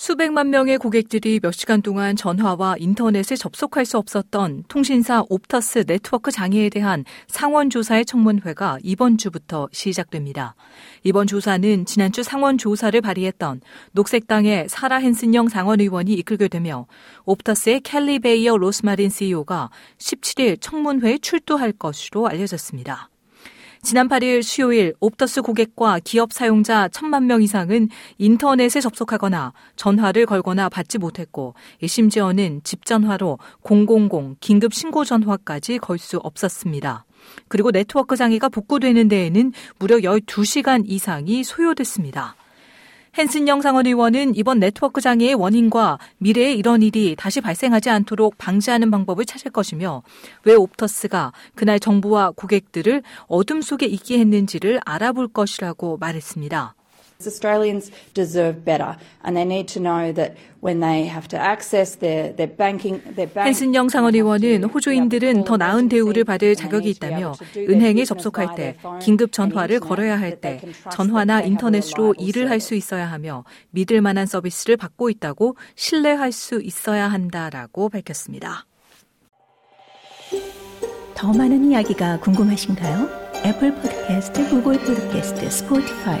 수백만 명의 고객들이 몇 시간 동안 전화와 인터넷에 접속할 수 없었던 통신사 옵터스 네트워크 장애에 대한 상원조사의 청문회가 이번 주부터 시작됩니다. 이번 조사는 지난주 상원조사를 발의했던 녹색당의 사라 헨슨영 상원의원이 이끌게 되며 옵터스의 캘리 베이어 로스마린 CEO가 17일 청문회에 출두할 것으로 알려졌습니다. 지난 8일 수요일 옵터스 고객과 기업 사용자 1천만 명 이상은 인터넷에 접속하거나 전화를 걸거나 받지 못했고 심지어는 집 전화로 000 긴급 신고 전화까지 걸 수 없었습니다. 그리고 네트워크 장애가 복구되는 데에는 무려 12시간 이상이 소요됐습니다. 헨슨 영 상원 의원은 이번 네트워크 장애의 원인과 미래에 이런 일이 다시 발생하지 않도록 방지하는 방법을 찾을 것이며 왜 옵터스가 그날 정부와 고객들을 어둠 속에 있게 했는지를 알아볼 것이라고 말했습니다. Australians deserve better, and they need to know that when they have to access their their banking, their bank. 헨슨 영 상원 의원은 호주인들은 더 나은 대우를 받을 자격이 있다며 은행에 접속할 때, 긴급 전화를 걸어야 할 때, 전화나 인터넷으로 일을 할 수 있어야 하며 믿을 만한 서비스를 받고 있다고 신뢰할 수 있어야 한다라고 밝혔습니다. 더 많은 이야기가 궁금하신가요? 애플 포드캐스트, 구글 포드캐스트, 스포티파이